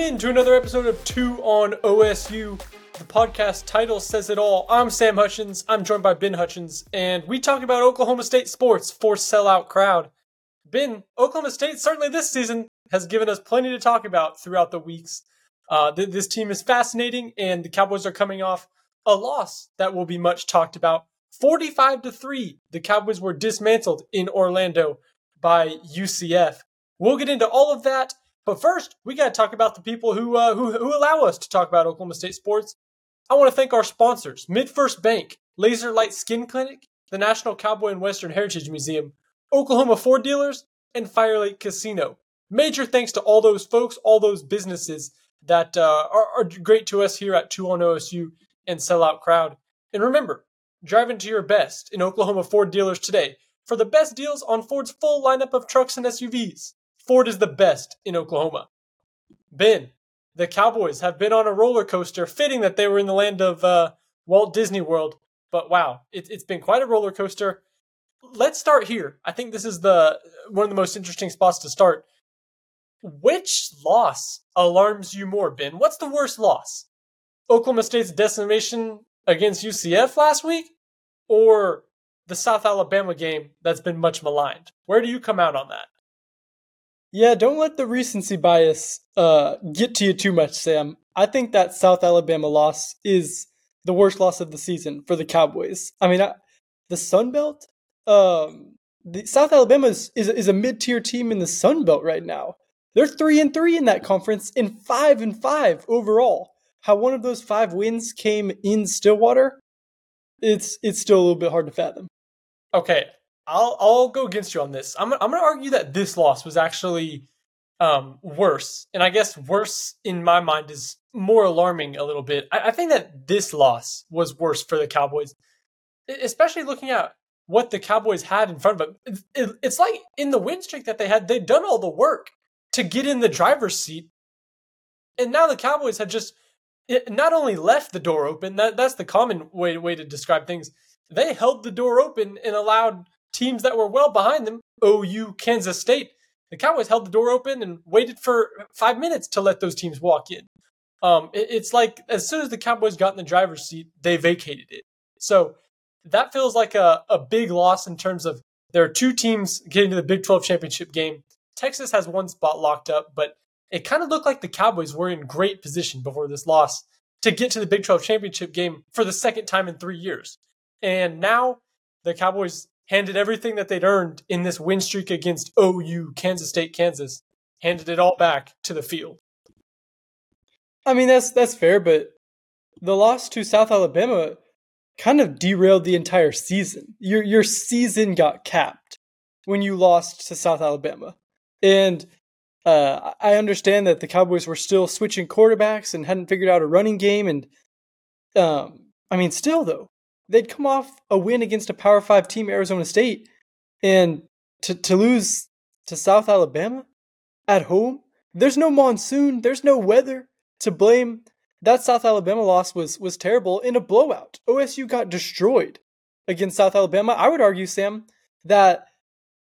Welcome in to another episode of Two on OSU. The podcast title says it all. I'm Sam Hutchens. I'm joined by Ben Hutchens, and we talk about Oklahoma State sports for sellout crowd. Ben, Oklahoma State certainly this season has given us plenty to talk about throughout the weeks. Uh, th- this team is fascinating, and the Cowboys are coming off a loss that will be much talked about. 45 to 3, the Cowboys were dismantled in Orlando by UCF. We'll get into all of that but first, we got to talk about the people who, uh, who who allow us to talk about Oklahoma State sports. I want to thank our sponsors: MidFirst Bank, Laser Light Skin Clinic, the National Cowboy and Western Heritage Museum, Oklahoma Ford Dealers, and Fire Lake Casino. Major thanks to all those folks, all those businesses that uh, are, are great to us here at Two on OSU and Sellout Crowd. And remember, drive into your best in Oklahoma Ford Dealers today for the best deals on Ford's full lineup of trucks and SUVs. Ford is the best in Oklahoma. Ben, the Cowboys have been on a roller coaster, fitting that they were in the land of uh, Walt Disney World. But wow, it, it's been quite a roller coaster. Let's start here. I think this is the one of the most interesting spots to start. Which loss alarms you more, Ben? What's the worst loss? Oklahoma State's decimation against UCF last week, or the South Alabama game that's been much maligned? Where do you come out on that? Yeah, don't let the recency bias uh, get to you too much, Sam. I think that South Alabama loss is the worst loss of the season for the Cowboys. I mean, I, the Sun Belt, um, the South Alabama is, is, is a mid tier team in the Sun Belt right now. They're three and three in that conference and five and five overall. How one of those five wins came in Stillwater, it's it's still a little bit hard to fathom. Okay, I'll I'll go against you on this. I'm I'm going to argue that this loss was actually um, worse, and I guess worse in my mind is more alarming a little bit. I, I think that this loss was worse for the Cowboys, especially looking at what the Cowboys had in front of them. It, it, it's like in the win streak that they had, they'd done all the work to get in the driver's seat, and now the Cowboys had just not only left the door open. That that's the common way way to describe things. They held the door open and allowed teams that were well behind them, OU, Kansas State, the Cowboys held the door open and waited for five minutes to let those teams walk in. Um, it, it's like as soon as the Cowboys got in the driver's seat, they vacated it. So that feels like a, a big loss in terms of there are two teams getting to the Big 12 championship game. Texas has one spot locked up, but it kind of looked like the Cowboys were in great position before this loss to get to the Big 12 championship game for the second time in three years. And now the Cowboys handed everything that they'd earned in this win streak against OU, Kansas State, Kansas, handed it all back to the field. I mean, that's that's fair, but the loss to South Alabama kind of derailed the entire season. Your your season got capped when you lost to South Alabama, and uh, I understand that the Cowboys were still switching quarterbacks and hadn't figured out a running game, and um, I mean, still though, they'd come off a win against a Power Five team, Arizona State, and to to lose to South Alabama at home. There's no monsoon. There's no weather to blame. That South Alabama loss was was terrible in a blowout. OSU got destroyed against South Alabama. I would argue, Sam, that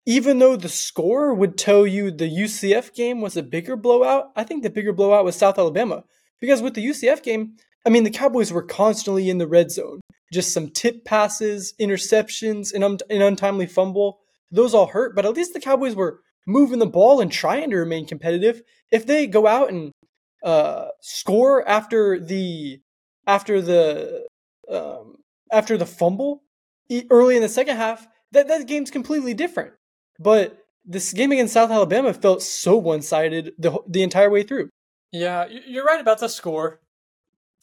even though the score would tell you the UCF game was a bigger blowout, I think the bigger blowout was South Alabama. Because with the UCF game, I mean, the Cowboys were constantly in the red zone just some tip passes, interceptions, and un- an untimely fumble. Those all hurt, but at least the Cowboys were moving the ball and trying to remain competitive. If they go out and uh, score after the after the um, after the fumble early in the second half, that that game's completely different. But this game against South Alabama felt so one sided the the entire way through. Yeah, you're right about the score.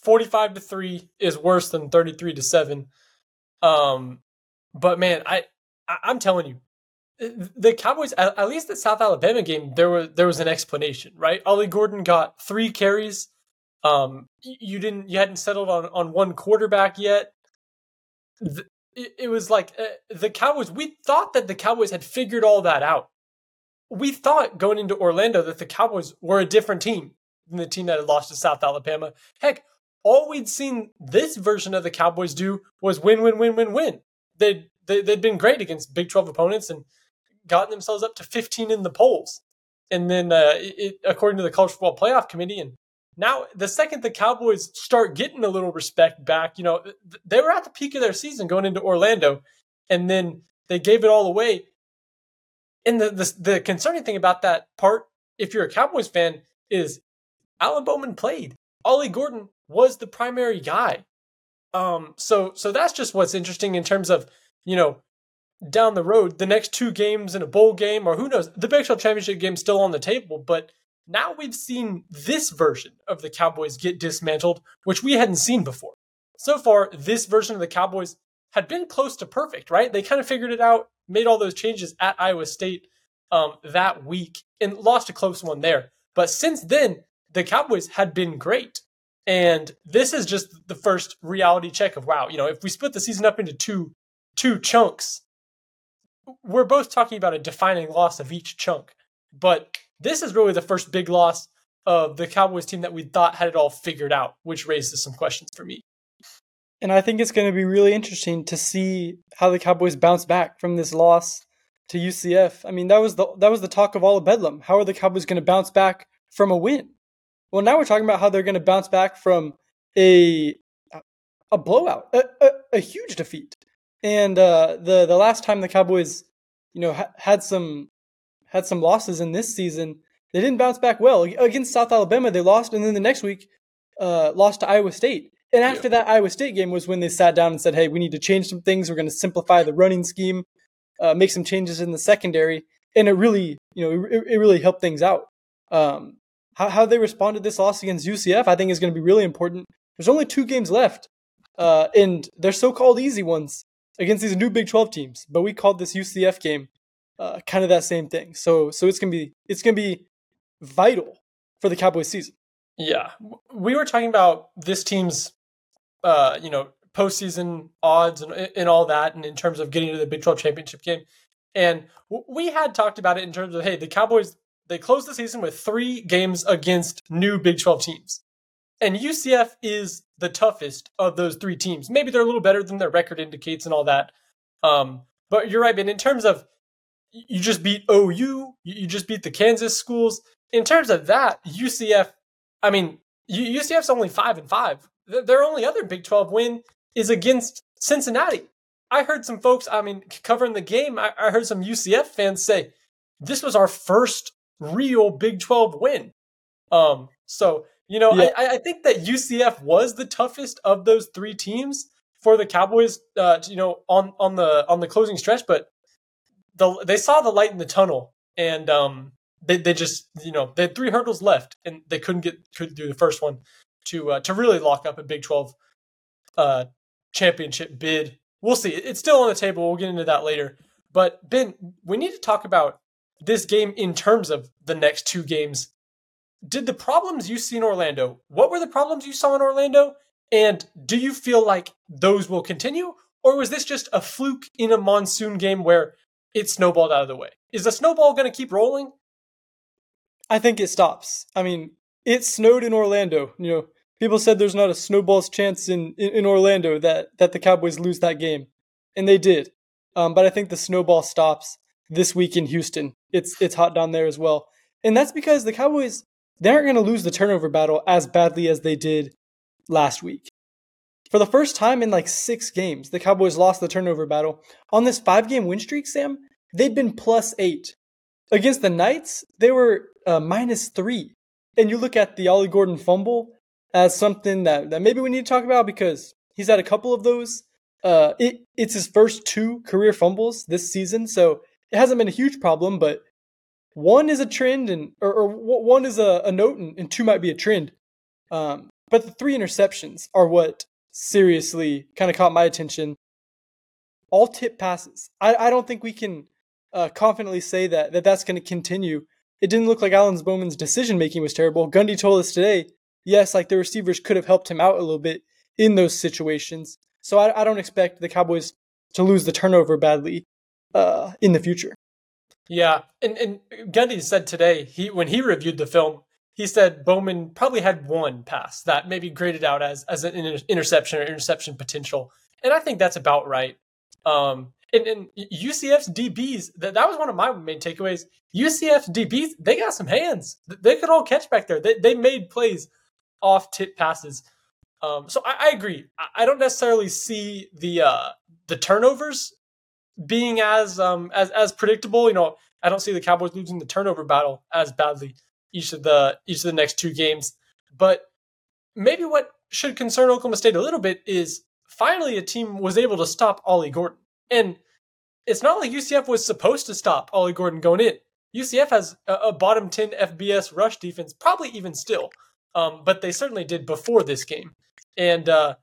45 to 3 is worse than 33 to 7. Um but man, I, I am telling you the Cowboys at, least the South Alabama game there was there was an explanation, right? Ollie Gordon got 3 carries. Um you didn't you hadn't settled on on one quarterback yet. The, it, it was like uh, the Cowboys we thought that the Cowboys had figured all that out. We thought going into Orlando that the Cowboys were a different team than the team that had lost to South Alabama. Heck, all we'd seen this version of the Cowboys do was win, win, win, win, win. They'd, they, they'd been great against Big 12 opponents and gotten themselves up to 15 in the polls. and then uh, it, according to the college football playoff committee, and now the second the Cowboys start getting a little respect back, you know, they were at the peak of their season going into Orlando, and then they gave it all away. And the the, the concerning thing about that part, if you're a Cowboys fan, is Alan Bowman played. Ollie Gordon was the primary guy. Um, so so that's just what's interesting in terms of you know down the road, the next two games in a bowl game, or who knows, the Big 12 championship game still on the table. But now we've seen this version of the Cowboys get dismantled, which we hadn't seen before. So far, this version of the Cowboys had been close to perfect, right? They kind of figured it out, made all those changes at Iowa State um, that week, and lost a close one there. But since then, the Cowboys had been great. And this is just the first reality check of wow, you know, if we split the season up into two two chunks, we're both talking about a defining loss of each chunk. But this is really the first big loss of the Cowboys team that we thought had it all figured out, which raises some questions for me. And I think it's going to be really interesting to see how the Cowboys bounce back from this loss to UCF. I mean, that was the that was the talk of all of Bedlam. How are the Cowboys going to bounce back from a win? Well, now we're talking about how they're going to bounce back from a a blowout, a, a, a huge defeat. And uh, the the last time the Cowboys, you know, ha- had some had some losses in this season, they didn't bounce back well against South Alabama. They lost, and then the next week, uh, lost to Iowa State. And after yeah. that Iowa State game was when they sat down and said, "Hey, we need to change some things. We're going to simplify the running scheme, uh, make some changes in the secondary." And it really, you know, it, it really helped things out. Um, how, how they respond to this loss against UCF, I think, is going to be really important. There's only two games left, uh, and they're so-called easy ones against these new Big 12 teams, but we called this UCF game uh, kind of that same thing. So so it's gonna be it's gonna be vital for the Cowboys season. Yeah, we were talking about this team's uh, you know postseason odds and and all that, and in terms of getting to the Big 12 championship game, and we had talked about it in terms of hey, the Cowboys they closed the season with three games against new Big 12 teams. And UCF is the toughest of those three teams. Maybe they're a little better than their record indicates and all that. Um, but you're right, man. In terms of you just beat OU, you just beat the Kansas schools. In terms of that, UCF, I mean, UCF's only five and five. Their only other Big 12 win is against Cincinnati. I heard some folks, I mean, covering the game, I, heard some UCF fans say this was our first real Big 12 win. Um, so you know, yeah. I, I think that UCF was the toughest of those three teams for the Cowboys. Uh, you know, on on the on the closing stretch, but the they saw the light in the tunnel, and um, they they just you know they had three hurdles left, and they couldn't get couldn't do the first one to uh, to really lock up a Big Twelve uh, championship bid. We'll see. It's still on the table. We'll get into that later. But Ben, we need to talk about this game in terms of the next two games did the problems you see in Orlando, what were the problems you saw in Orlando? And do you feel like those will continue? Or was this just a fluke in a monsoon game where it snowballed out of the way? Is the snowball going to keep rolling? I think it stops. I mean, it snowed in Orlando. You know, people said there's not a snowball's chance in, in, in Orlando that, that the Cowboys lose that game. And they did. Um, but I think the snowball stops this week in Houston. It's it's hot down there as well. And that's because the Cowboys they aren't going to lose the turnover battle as badly as they did last week. For the first time in like six games, the Cowboys lost the turnover battle. On this five game win streak, Sam, they'd been plus eight. Against the Knights, they were uh, minus three. And you look at the Ollie Gordon fumble as something that, that maybe we need to talk about because he's had a couple of those. Uh, it, it's his first two career fumbles this season, so it hasn't been a huge problem, but one is a trend and or, or one is a, a note and, and, two might be a trend. Um, but the three interceptions are what seriously kind of caught my attention. All tip passes. I, I don't think we can uh, confidently say that, that that's going to continue. It didn't look like Alan Bowman's decision making was terrible. Gundy told us today, yes, like the receivers could have helped him out a little bit in those situations. So I, I don't expect the Cowboys to lose the turnover badly uh, in the future. Yeah, and and Gundy said today he when he reviewed the film, he said Bowman probably had one pass that maybe graded out as as an interception or interception potential, and I think that's about right. Um, And, and UCF's DBs, that, that was one of my main takeaways. UCF's DBs, they got some hands. They could all catch back there. They, they made plays off tip passes. Um, so I, I agree. I, I, don't necessarily see the uh, the turnovers being as um, as as predictable. You know, I don't see the Cowboys losing the turnover battle as badly each of the each of the next two games. But maybe what should concern Oklahoma State a little bit is finally a team was able to stop Ollie Gordon. And it's not like UCF was supposed to stop Ollie Gordon going in. UCF has a, a bottom 10 FBS rush defense, probably even still, um, but they certainly did before this game. And uh,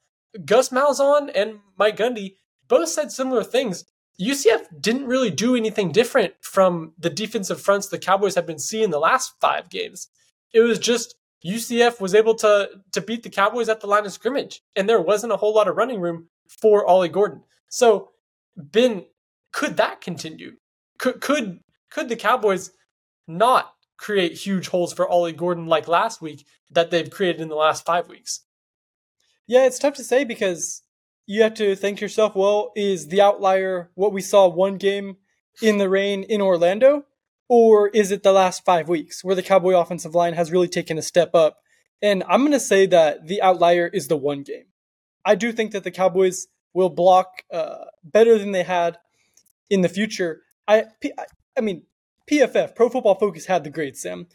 Gus Malzahn and Mike Gundy both said similar things. UCF didn't really do anything different from the defensive fronts the Cowboys have been seeing the last five games. It was just UCF was able to to beat the Cowboys at the line of scrimmage, and there wasn't a whole lot of running room for Ollie Gordon. So, Ben, could that continue? Could could could the Cowboys not create huge holes for Ollie Gordon like last week that they've created in the last five weeks? Yeah, it's tough to say because you have to think to yourself, well, is the outlier what we saw one game in the rain in Orlando? Or is it the last five weeks where the Cowboy offensive line has really taken a step up? And I'm going to say that the outlier is the one game. I do think that the Cowboys will block uh, better than they had in the future. I, I mean, PFF, Pro Football Focus, had the grade, Sam.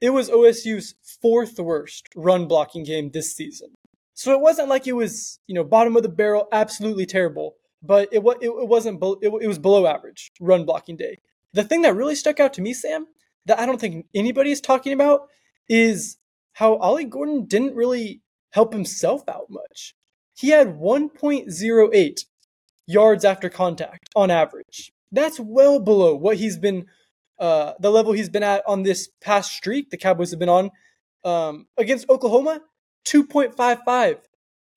It was OSU's fourth worst run blocking game this season. So it wasn't like it was, you know, bottom of the barrel, absolutely terrible, but it, it, it wasn't, it, it was below average run blocking day. The thing that really stuck out to me, Sam, that I don't think anybody is talking about is how Ollie Gordon didn't really help himself out much. He had 1.08 yards after contact on average. That's well below what he's been, uh, the level he's been at on this past streak the Cowboys have been on. Um, against Oklahoma, 2.55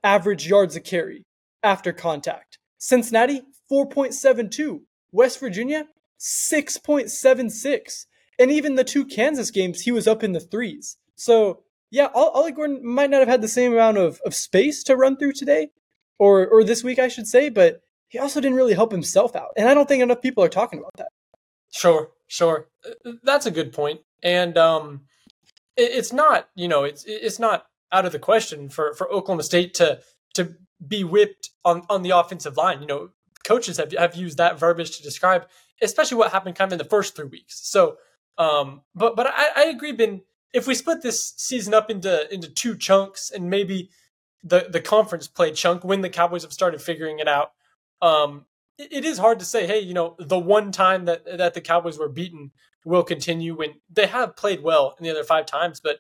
average yards a carry after contact. Cincinnati, 4.72. West Virginia, 6.76. And even the two Kansas games, he was up in the threes. So, yeah, Ollie Gordon might not have had the same amount of, of space to run through today, or, or this week, I should say, but he also didn't really help himself out. And I don't think enough people are talking about that. Sure, sure. Uh, that's a good point. And um, it, it's not, you know, it's it's not out of the question for, for Oklahoma State to to be whipped on, on the offensive line. You know, coaches have, have used that verbiage to describe especially what happened kind of in the first three weeks. So, um, but but I, I agree, Ben. If we split this season up into into two chunks and maybe the the conference play chunk when the Cowboys have started figuring it out, um, it, it is hard to say. Hey, you know, the one time that that the Cowboys were beaten will continue when they have played well in the other five times. But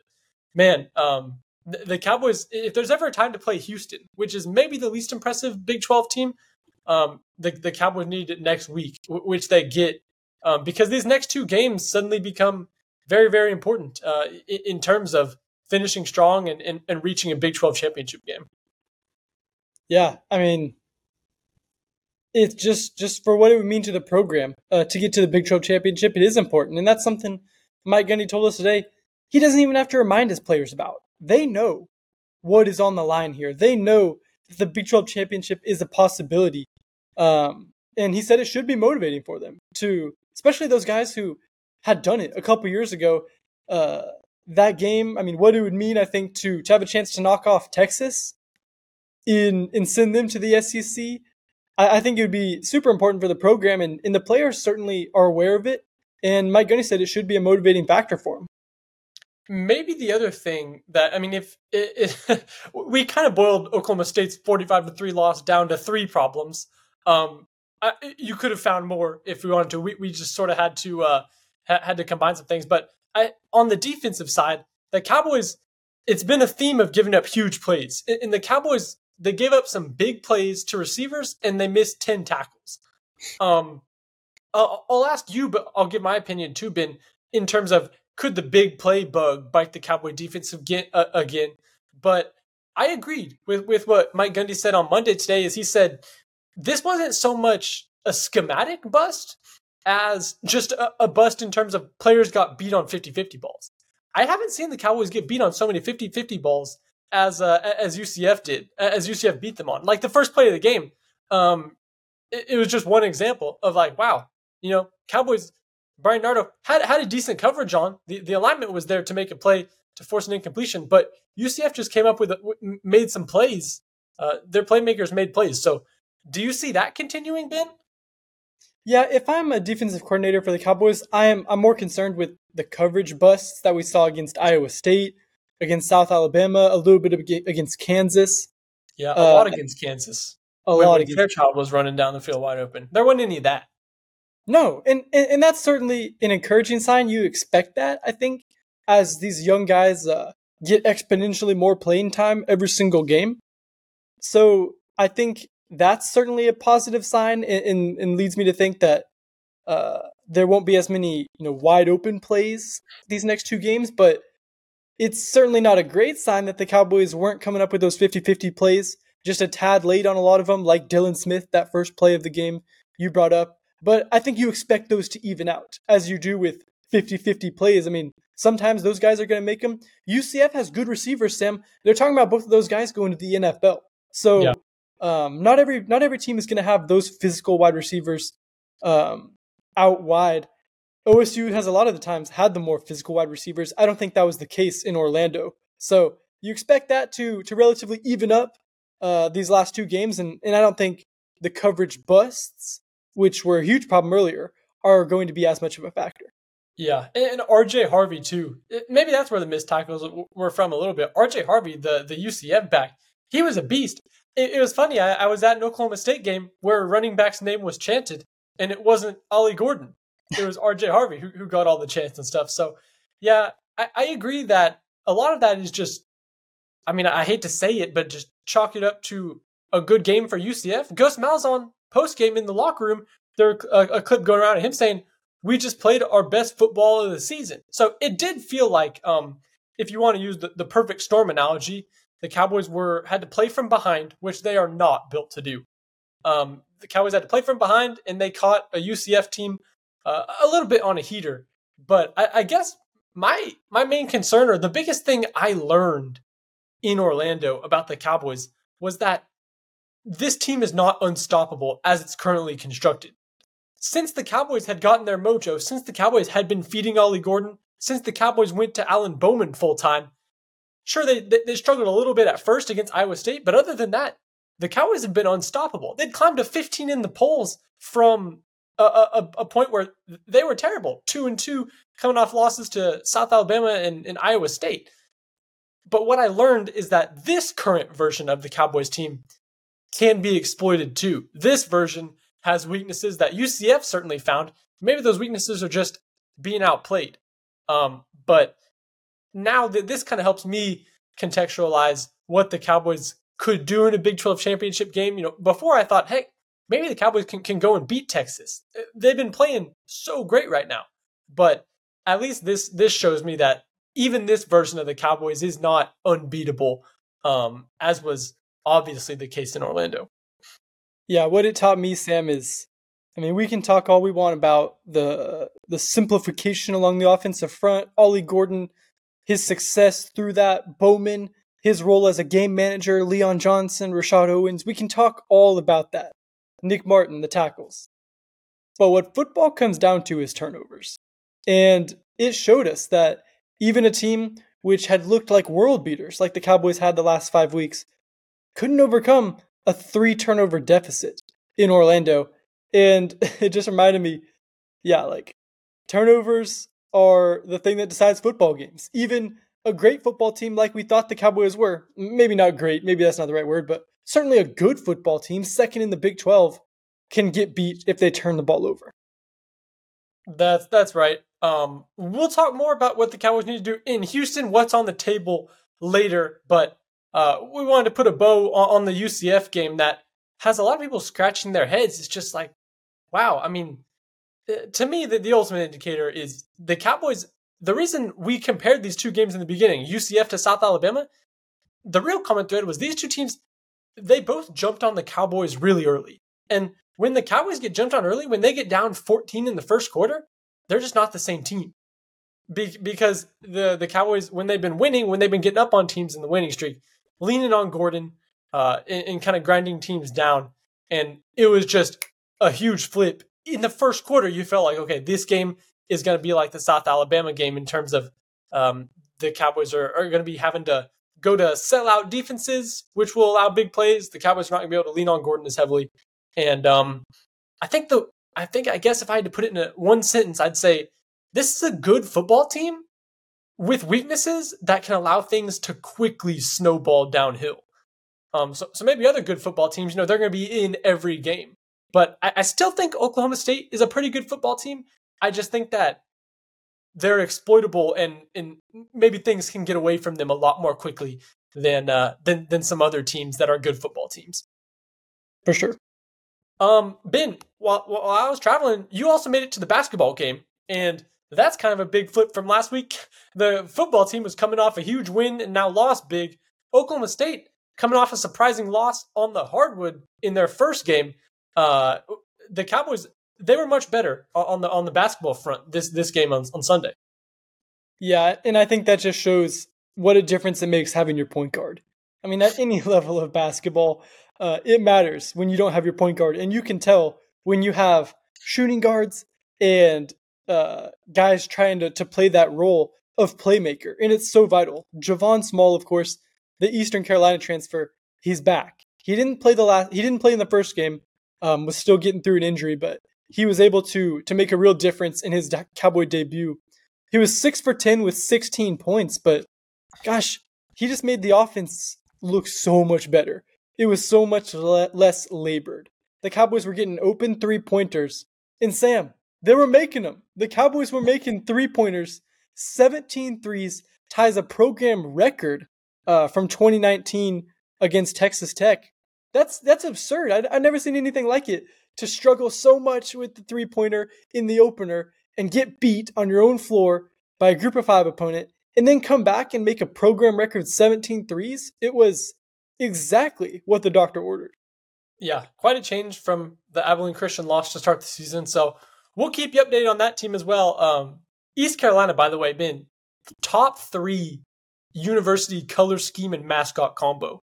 man, um, the, Cowboys, if there's ever a time to play Houston, which is maybe the least impressive Big Twelve team, um, the the Cowboys need it next week, which they get um, because these next two games suddenly become very very important uh, in, in, terms of finishing strong and, and, and reaching a Big Twelve championship game. Yeah, I mean, it's just just for what it would mean to the program uh, to get to the Big 12 championship. It is important, and that's something Mike Gundy told us today. He doesn't even have to remind his players about. They know what is on the line here. They know that the Big 12 championship is a possibility, um, and he said it should be motivating for them to, especially those guys who had done it a couple years ago. Uh, that game, I mean, what it would mean, I think, to to have a chance to knock off Texas in and send them to the SEC. I, I think it would be super important for the program, and, and the players certainly are aware of it. And Mike Gundy said it should be a motivating factor for them. Maybe the other thing that I mean, if it, it, we kind of boiled Oklahoma State's forty-five to three loss down to three problems, um, I, you could have found more if we wanted to. We, we just sort of had to uh, ha- had to combine some things. But I, on the defensive side, the Cowboys, it's been a theme of giving up huge plays. In, in the Cowboys, they gave up some big plays to receivers and they missed ten tackles. Um, I'll, I'll ask you, but I'll give my opinion too, Ben, in terms of could the big play bug bite the Cowboy defense again? Uh, again, but I agreed with with what Mike Gundy said on Monday today. Is he said this wasn't so much a schematic bust as just a, a bust in terms of players got beat on 50-50 balls. I haven't seen the Cowboys get beat on so many 50-50 balls as uh, as UCF did, as UCF beat them on. Like the first play of the game, um, it, it was just one example of like, wow, you know, Cowboys. Bryan Nardo had had a decent coverage on the the alignment was there to make a play to force an incompletion, but UCF just came up with made some plays. Uh, their playmakers made plays. So, do you see that continuing, Ben? Yeah, if I'm a defensive coordinator for the Cowboys, I am I'm more concerned with the coverage busts that we saw against Iowa State, against South Alabama, a little bit against Kansas. Yeah, a uh, lot against Kansas. A when, lot when against Fairchild was running down the field wide open. There wasn't any of that. No, and, and, and that's certainly an encouraging sign. You expect that, I think, as these young guys uh, get exponentially more playing time every single game. So I think that's certainly a positive sign and, and, and leads me to think that uh, there won't be as many you know wide open plays these next two games but it's certainly not a great sign that the cowboys weren't coming up with those 50-50 plays just a tad late on a lot of them like dylan smith that first play of the game you brought up but i think you expect those to even out as you do with 50-50 plays i mean sometimes those guys are going to make them ucf has good receivers sam they're talking about both of those guys going to the nfl so yeah. Um, not every not every team is going to have those physical wide receivers um, out wide. OSU has a lot of the times had the more physical wide receivers. I don't think that was the case in Orlando. So you expect that to to relatively even up uh, these last two games, and and I don't think the coverage busts, which were a huge problem earlier, are going to be as much of a factor. Yeah, and RJ Harvey too. Maybe that's where the missed tackles were from a little bit. RJ Harvey, the the UCF back, he was a beast. It, it was funny. I, I, was at an Oklahoma State game where a running back's name was chanted, and it wasn't Ollie Gordon. It was R.J. Harvey who, who got all the chants and stuff. So, yeah, I, I agree that a lot of that is just. I mean, I hate to say it, but just chalk it up to a good game for UCF. Gus Malzahn post game in the locker room, there a, a clip going around of him saying, "We just played our best football of the season." So it did feel like, um, if you want to use the, the perfect storm analogy, the Cowboys were had to play from behind, which they are not built to do. Um, the Cowboys had to play from behind, and they caught a UCF team uh, a little bit on a heater. But I, I guess my my main concern, or the biggest thing I learned in Orlando about the Cowboys, was that this team is not unstoppable as it's currently constructed. Since the Cowboys had gotten their mojo, since the Cowboys had been feeding Ollie Gordon, since the Cowboys went to Alan Bowman full time, Sure, they, they struggled a little bit at first against Iowa State, but other than that, the Cowboys have been unstoppable. They'd climbed to 15 in the polls from a, a, a, point where they were terrible, two and two, coming off losses to South Alabama and, and Iowa State. But what I learned is that this current version of the Cowboys team can be exploited too. This version has weaknesses that UCF certainly found. Maybe those weaknesses are just being outplayed. Um, but now that this kind of helps me contextualize what the Cowboys could do in a Big 12 championship game. You know, before I thought, hey, maybe the Cowboys can, can go and beat Texas. Uh, they've been playing so great right now. But at least this this shows me that even this version of the Cowboys is not unbeatable, um, as was obviously the case in Orlando. Yeah, what it taught me, Sam, is I mean, we can talk all we want about the the simplification along the offensive front. Ollie Gordon his success through that, Bowman, his role as a game manager, Leon Johnson, Rashod Owens. We can talk all about that. Nick Martin, the tackles. But what football comes down to is turnovers. And it showed us that even a team which had looked like world beaters, like the Cowboys had the last five weeks, couldn't overcome a three turnover deficit in Orlando. And it just reminded me, yeah, like turnovers are the thing that decides football games. Even a great football team like we thought the Cowboys were, maybe not great, maybe that's not the right word, but certainly a good football team, second in the Big 12, can get beat if they turn the ball over. That's that's right. Um, we'll talk more about what the Cowboys need to do in Houston, what's on the table later, but uh, we wanted to put a bow on, on the UCF game that has a lot of people scratching their heads. It's just like, wow, I mean, to me, the, the ultimate indicator is the Cowboys. The reason we compared these two games in the beginning, UCF to South Alabama, the real common thread was these two teams, they both jumped on the Cowboys really early. And when the Cowboys get jumped on early, when they get down 14 in the first quarter, they're just not the same team. Be- because the, the Cowboys, when they've been winning, when they've been getting up on teams in the winning streak, leaning on Gordon uh, and, and kind of grinding teams down. And it was just a huge flip in the first quarter. You felt like, okay, this game is going to be like the South Alabama game in terms of um, the Cowboys are, are going to be having to go to sellout defenses, which will allow big plays. The Cowboys are not going to be able to lean on Gordon as heavily. And um, I think the I think I guess if I had to put it in a, one sentence, I'd say this is a good football team with weaknesses that can allow things to quickly snowball downhill. Um, so, so maybe other good football teams, you know, they're going to be in every game. But I, I still think Oklahoma State is a pretty good football team. I just think that they're exploitable and, and maybe things can get away from them a lot more quickly than uh, than than some other teams that are good football teams. For sure. Um, Ben, while, while I was traveling, you also made it to the basketball game, and that's kind of a big flip from last week. The football team was coming off a huge win and now lost big. Oklahoma State coming off a surprising loss on the hardwood in their first game. Uh, the Cowboys they were much better on the on the basketball front this this game on, on Sunday. Yeah, and I think that just shows what a difference it makes having your point guard. I mean, at any level of basketball, uh, it matters when you don't have your point guard, and you can tell when you have shooting guards and uh, guys trying to, to play that role of playmaker, and it's so vital. Javon Small, of course, the Eastern Carolina transfer, he's back. He didn't play the last. He didn't play in the first game. Um, was still getting through an injury, but he was able to to make a real difference in his Cowboy debut. He was six for ten with 16 points, but gosh, he just made the offense look so much better. It was so much le- less labored. The Cowboys were getting open three pointers, and Sam, they were making them. The Cowboys were making three pointers, 17 threes, ties a program record uh, from 2019 against Texas Tech. That's that's absurd. I, I've never seen anything like it. To struggle so much with the three pointer in the opener and get beat on your own floor by a group of five opponent and then come back and make a program record 17 threes, it was exactly what the doctor ordered. Yeah, quite a change from the Abilene Christian loss to start the season. So we'll keep you updated on that team as well. Um, East Carolina, by the way, been top three university color scheme and mascot combo,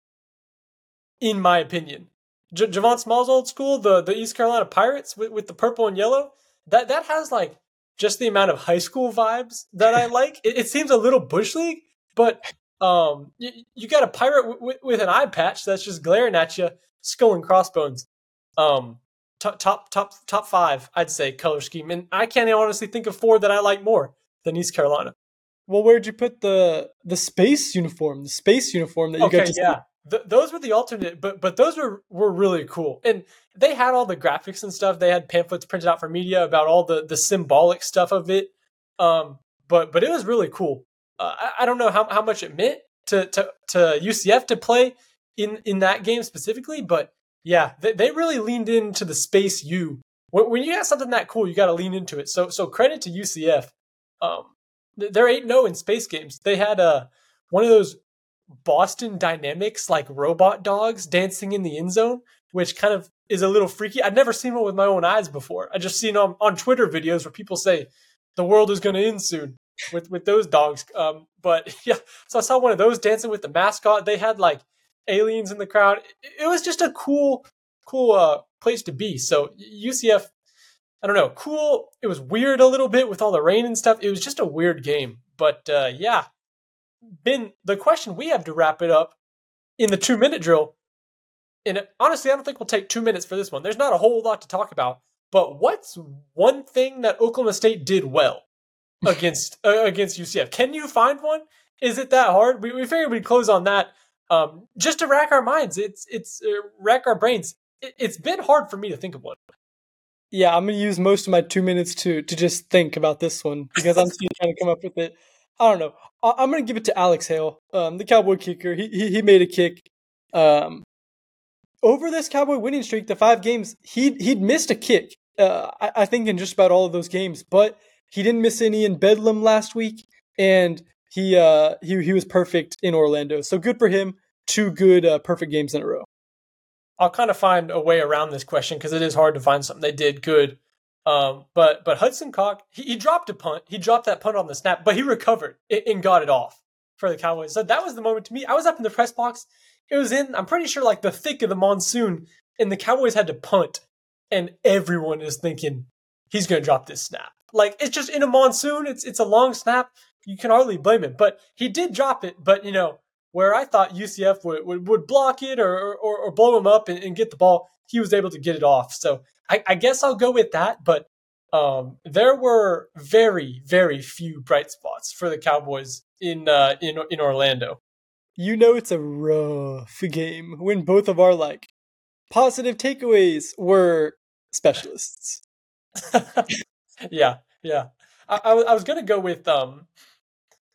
in my opinion. J- Javon Small's old school, the the East Carolina Pirates with, with the purple and yellow, that that has like just the amount of high school vibes that I like. it, it, seems a little bush league, but um, you, you got a pirate w- w- with an eye patch that's just glaring at you, skull and crossbones. Um, top top top top five, I'd say color scheme, and I can't honestly think of four that I like more than East Carolina. Well, where'd you put the the space uniform? The space uniform that you okay, got to yeah. Th- those were the alternate, but but those were were really cool, and they had all the graphics and stuff. They had pamphlets printed out for media about all the the symbolic stuff of it. Um, but but it was really cool. Uh, I, I don't know how how much it meant to to to UCF to play in in that game specifically, but yeah, they, they really leaned into the space U. When, when you got something that cool, you got to lean into it. So so credit to UCF. Um, they're eight zero in space games. They had a uh, one of those Boston Dynamics like robot dogs dancing in the end zone, which kind of is a little freaky. I'd never seen one with my own eyes before. I just seen on on Twitter videos where people say the world is going to end soon with with those dogs. Um, but yeah, so I saw one of those dancing with the mascot. They had like aliens in the crowd. It, was just a cool, cool uh, place to be. So UCF, I don't know, cool. It was weird a little bit with all the rain and stuff. It was just a weird game. But uh, yeah, Ben, the question we have to wrap it up in the two minute drill. And honestly, I don't think we'll take two minutes for this one. There's not a whole lot to talk about. But what's one thing that Oklahoma State did well against uh, against UCF? Can you find one? Is it that hard? We, we figured we'd close on that um, just to rack our minds. It's it's uh, rack our brains. It, it's been hard for me to think of one. Yeah, I'm gonna use most of my two minutes to to just think about this one because I'm still trying to come up with it. I don't know. I- am to give it to Alex Hale, um, the Cowboy kicker. He, he, he made a kick. Um, over this Cowboy winning streak, the five games, he'd, he'd missed a kick, uh, I, I think, in just about all of those games, but he didn't miss any in Bedlam last week, and he, uh, he, he was perfect in Orlando. So good for him. Two good, uh, perfect games in a row. I'll kind of find a way around this question because it is hard to find something they did good um, but but Hudson Kaak, he, he, dropped a punt. He dropped that punt on the snap, but he recovered and got it off for the Cowboys. So that was the moment to me. I was up in the press box. It was in, I'm pretty sure, like the thick of the monsoon, and the Cowboys had to punt. and everyone is thinking he's going to drop this snap. Like it's just in a monsoon. It's it's a long snap. You can hardly blame him, but he did drop it. But you know where I thought UCF would would, would block it or, or, or blow him up and, and, get the ball, he was able to get it off. So I, I guess I'll go with that. But um, there were very very few bright spots for the Cowboys in uh, in in Orlando. You know it's a rough game when both of our like positive takeaways were specialists. yeah, yeah. I, I, I was gonna go with um,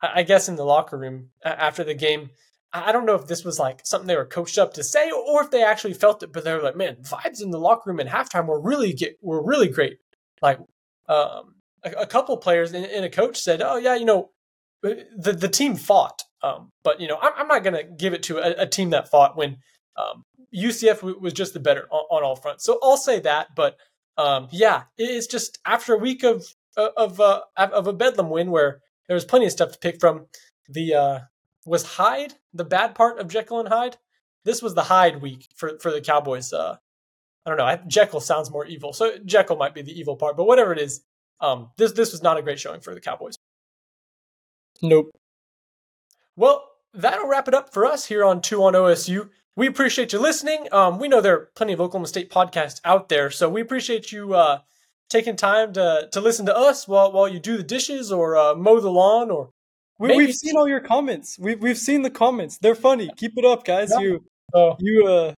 I guess in the locker room after the game. I don't know if this was like something they were coached up to say, or if they actually felt it. But they were like, "Man, vibes in the locker room at halftime were really get were really great." Like, um, a, a couple players and, and, a coach said, "Oh yeah, you know, uh, the the team fought." Um, but you know, I'm, I'm not gonna give it to a, a team that fought when um, UCF was just the better on, on, all fronts. So I'll say that. But um, yeah, it's just after a week of of uh, of a Bedlam win where there was plenty of stuff to pick from. The uh, was Hyde the bad part of Jekyll and Hyde? This was the Hyde week for for the Cowboys. Uh, I don't know. I, Jekyll sounds more evil, so Jekyll might be the evil part. But whatever it is, um, this this was not a great showing for the Cowboys. Nope. Well, that'll wrap it up for us here on Two on OSU. We appreciate you listening. Um, we know there are plenty of Oklahoma State podcasts out there, so we appreciate you uh, taking time to to listen to us while while you do the dishes or uh, mow the lawn or. We, have seen all your comments. We've we've seen the comments. They're funny. Keep it up, guys. Yeah. You uh, you uh.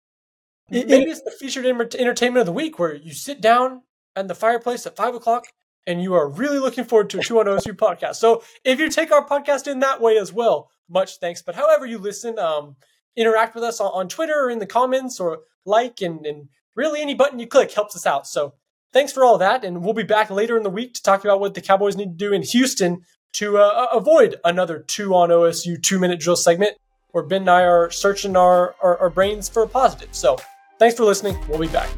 Maybe it, it's the featured entertainment of the week where you sit down at the fireplace at five o'clock and you are really looking forward to a Two on OSU podcast. So if you take our podcast in that way as well, much thanks. But however you listen, um, interact with us on, on Twitter or in the comments or like and, and really any button you click helps us out. So thanks for all that. And we'll be back later in the week to talk about what the Cowboys need to do in Houston to uh, avoid another two on OSU two minute drill segment where Ben and I are searching our, our, our brains for a positive. So thanks for listening. We'll be back.